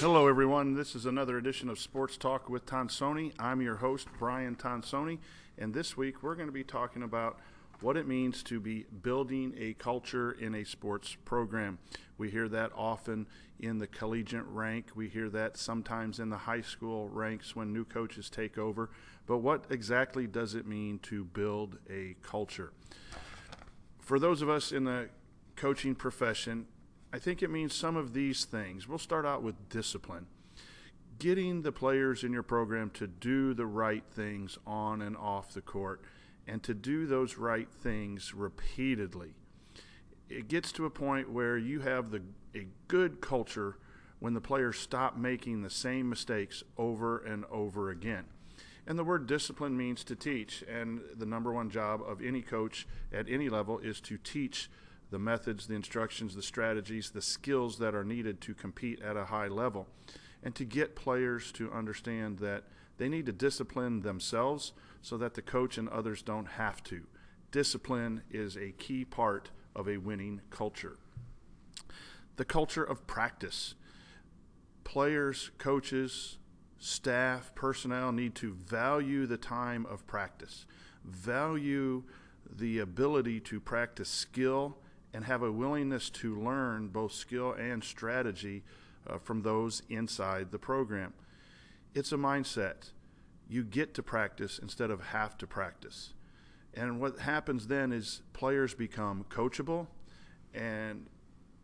Hello, everyone. This is another edition of Sports Talk with Tonsoni. I'm your host, Brian Tonsoni, and this week we're going to be talking about what it means to be building a culture in a sports program. We hear that often in the collegiate rank, we hear that sometimes in the high school ranks when new coaches take over. But what exactly does it mean to build a culture? For those of us in the coaching profession, I think it means some of these things. We'll start out with discipline. Getting the players in your program to do the right things on and off the court and to do those right things repeatedly. It gets to a point where you have the, a good culture when the players stop making the same mistakes over and over again. And the word discipline means to teach, and the number one job of any coach at any level is to teach the methods, the instructions, the strategies, the skills that are needed to compete at a high level, and to get players to understand that they need to discipline themselves so that the coach and others don't have to. Discipline is a key part of a winning culture. The culture of practice. Players, coaches, staff, personnel need to value the time of practice, value the ability to practice skill and have a willingness to learn both skill and strategy uh, from those inside the program. It's a mindset. You get to practice instead of have to practice. And what happens then is players become coachable and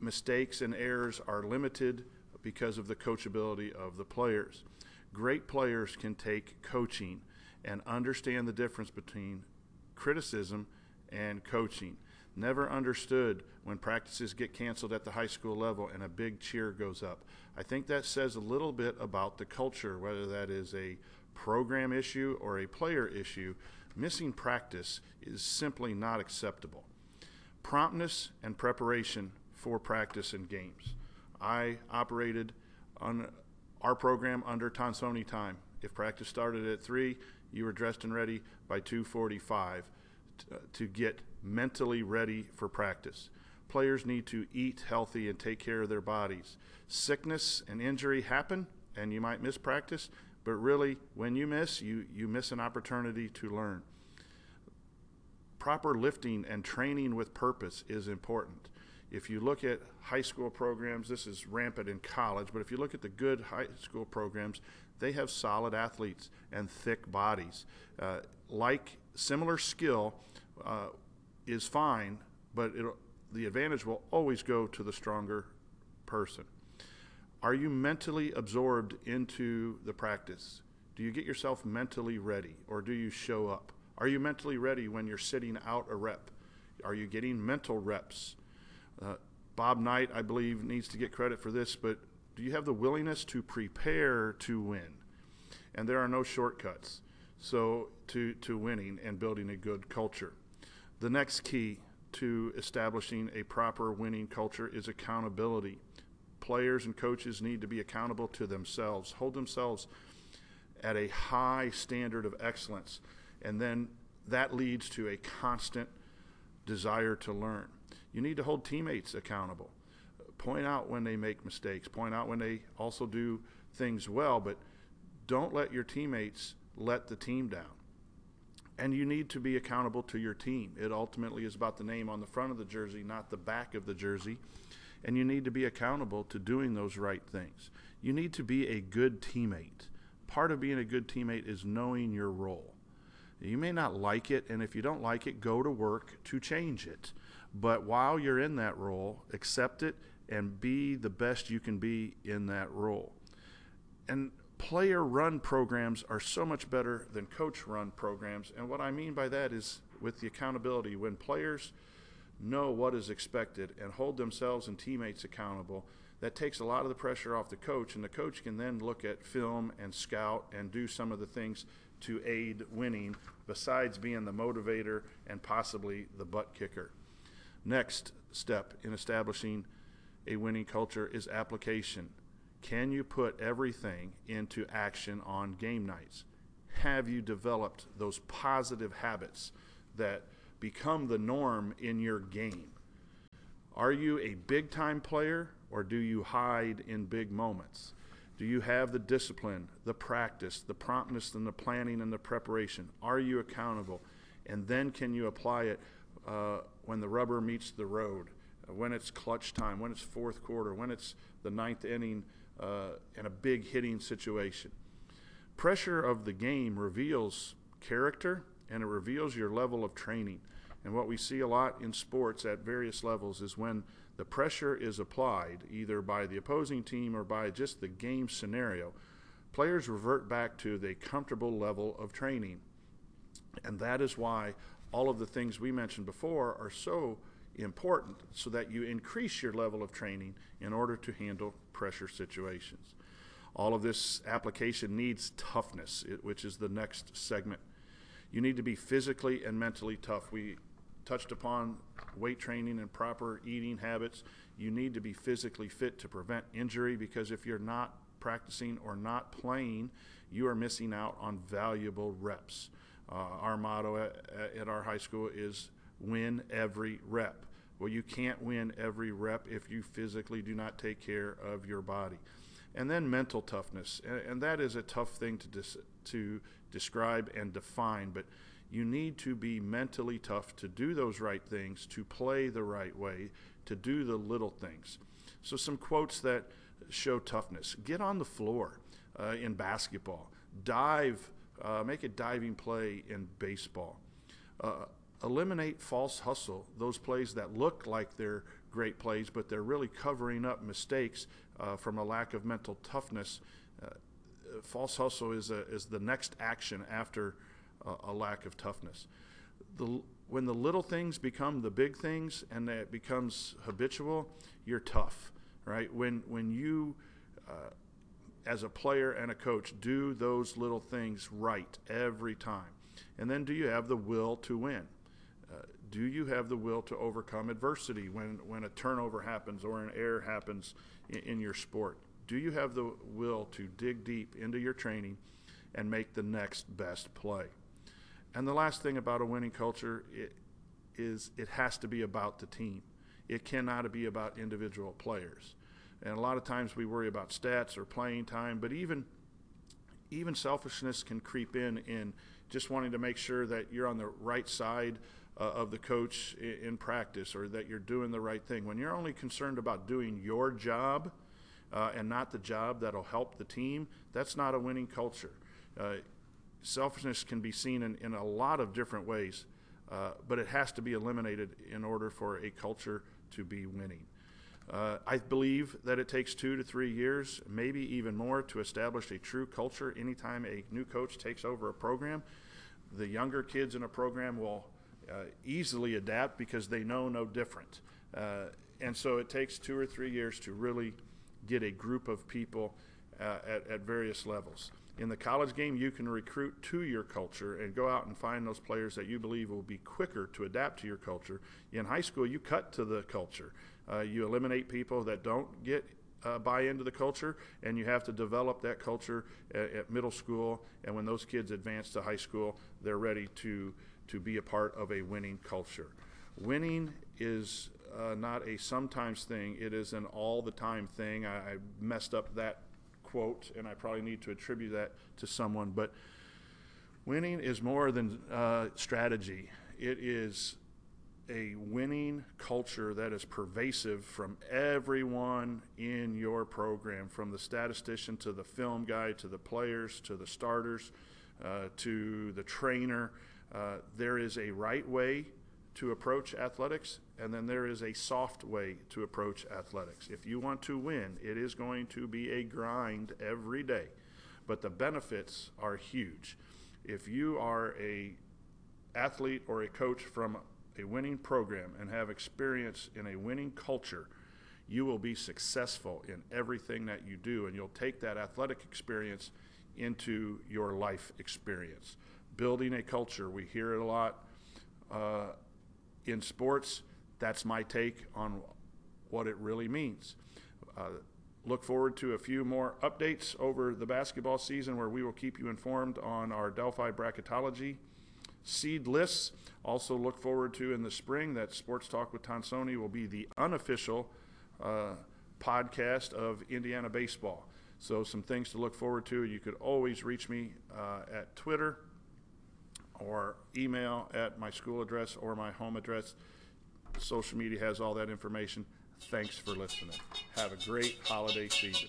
mistakes and errors are limited because of the coachability of the players. Great players can take coaching and understand the difference between criticism and coaching never understood when practices get canceled at the high school level and a big cheer goes up. I think that says a little bit about the culture, whether that is a program issue or a player issue. Missing practice is simply not acceptable. Promptness and preparation for practice and games. I operated on our program under Tonsoni time. If practice started at 3, you were dressed and ready by 245 to get mentally ready for practice. Players need to eat healthy and take care of their bodies. Sickness and injury happen, and you might miss practice, but really, when you miss, you, you miss an opportunity to learn. Proper lifting and training with purpose is important. If you look at high school programs, this is rampant in college, but if you look at the good high school programs, they have solid athletes and thick bodies. Uh, like similar skill, uh, is fine, but the advantage will always go to the stronger person. Are you mentally absorbed into the practice? Do you get yourself mentally ready or do you show up? Are you mentally ready when you're sitting out a rep? Are you getting mental reps? Uh, Bob Knight, I believe, needs to get credit for this, but do you have the willingness to prepare to win? And there are no shortcuts. So to, to winning and building a good culture. The next key to establishing a proper winning culture is accountability. Players and coaches need to be accountable to themselves, hold themselves at a high standard of excellence, and then that leads to a constant desire to learn. You need to hold teammates accountable. Point out when they make mistakes, point out when they also do things well, but don't let your teammates let the team down and you need to be accountable to your team. It ultimately is about the name on the front of the jersey, not the back of the jersey. And you need to be accountable to doing those right things. You need to be a good teammate. Part of being a good teammate is knowing your role. You may not like it, and if you don't like it, go to work to change it. But while you're in that role, accept it and be the best you can be in that role. And player run programs are so much better than coach run programs. And what I mean by that is with the accountability, when players know what is expected and hold themselves and teammates accountable, that takes a lot of the pressure off the coach, and the coach can then look at film and scout and do some of the things to aid winning, besides being the motivator and possibly the butt kicker. Next step in establishing a winning culture is application. Can you put everything into action on game nights? Have you developed those positive habits that become the norm in your game? Are you a big time player or do you hide in big moments? Do you have the discipline, the practice, the promptness, and the planning and the preparation? Are you accountable? And then can you apply it uh, when the rubber meets the road, when it's clutch time, when it's fourth quarter, when it's the ninth inning uh, in a big hitting situation? Pressure of the game reveals character and it reveals your level of training. And what we see a lot in sports at various levels is when the pressure is applied either by the opposing team or by just the game scenario, players revert back to the comfortable level of training. And that is why all of the things we mentioned before are so important so that you increase your level of training in order to handle pressure situations. All of this application needs toughness, which is the next segment. You need to be physically and mentally tough. We touched upon weight training and proper eating habits. You need to be physically fit to prevent injury because if you're not practicing or not playing, you are missing out on valuable reps. Uh, our motto at, at our high school is win every rep. Well, you can't win every rep if you physically do not take care of your body. And then mental toughness, and, and that is a tough thing to dis- to describe and define, but you need to be mentally tough to do those right things, to play the right way, to do the little things. So, some quotes that show toughness get on the floor uh, in basketball, dive, uh, make a diving play in baseball. Uh, eliminate false hustle, those plays that look like they're great plays, but they're really covering up mistakes uh, from a lack of mental toughness. Uh, false hustle is, a, is the next action after a, a lack of toughness. The, when the little things become the big things and it becomes habitual, you're tough, right? When, when you, uh, as a player and a coach, do those little things right every time. And then do you have the will to win? Do you have the will to overcome adversity when, when a turnover happens or an error happens in, in your sport? Do you have the will to dig deep into your training and make the next best play? And the last thing about a winning culture it, is it has to be about the team. It cannot be about individual players. And a lot of times we worry about stats or playing time, but even even selfishness can creep in in just wanting to make sure that you're on the right side uh, of the coach in, in, practice or that you're doing the right thing. When you're only concerned about doing your job uh, and not the job that'll help the team, that's not a winning culture. Uh, selfishness can be seen in, in a lot of different ways, uh, but it has to be eliminated in order for a culture to be winning. Uh, I believe that it takes two to three years, maybe even more, to establish a true culture. Anytime a new coach takes over a program, the younger kids in a program will uh, easily adapt because they know no different. Uh, and so it takes two or three years to really get a group of people uh, at, at various levels. In the college game, you can recruit to your culture and go out and find those players that you believe will be quicker to adapt to your culture. In high school, you cut to the culture. Uh, you eliminate people that don't get uh, buy into the culture, and you have to develop that culture at, at, middle school. And when those kids advance to high school, they're ready to to be a part of a winning culture. Winning is uh, not a sometimes thing; it is an all the time thing. I, I messed up that quote, and I probably need to attribute that to someone, but winning is more than uh, strategy. It is a winning culture that is pervasive from everyone in your program, from the statistician to the film guy to the players to the starters uh, to the trainer. Uh, there is a right way to approach athletics, and then there is a soft way to approach athletics. If you want to win, it is going to be a grind every day, but the benefits are huge. If you are a athlete or a coach from a winning program and have experience in a winning culture, you will be successful in everything that you do, and you'll take that athletic experience into your life experience. Building a culture, we hear it a lot. Uh, in sports, that's my take on what it really means. Uh, look forward to a few more updates over the basketball season where we will keep you informed on our Delphi bracketology seed lists. Also, look forward to in the spring that Sports Talk with Tonsoni will be the unofficial uh, podcast of Indiana baseball. So some things to look forward to. You could always reach me uh, at Twitter or email at my school address or my home address. Social media has all that information. Thanks for listening. Have a great holiday season.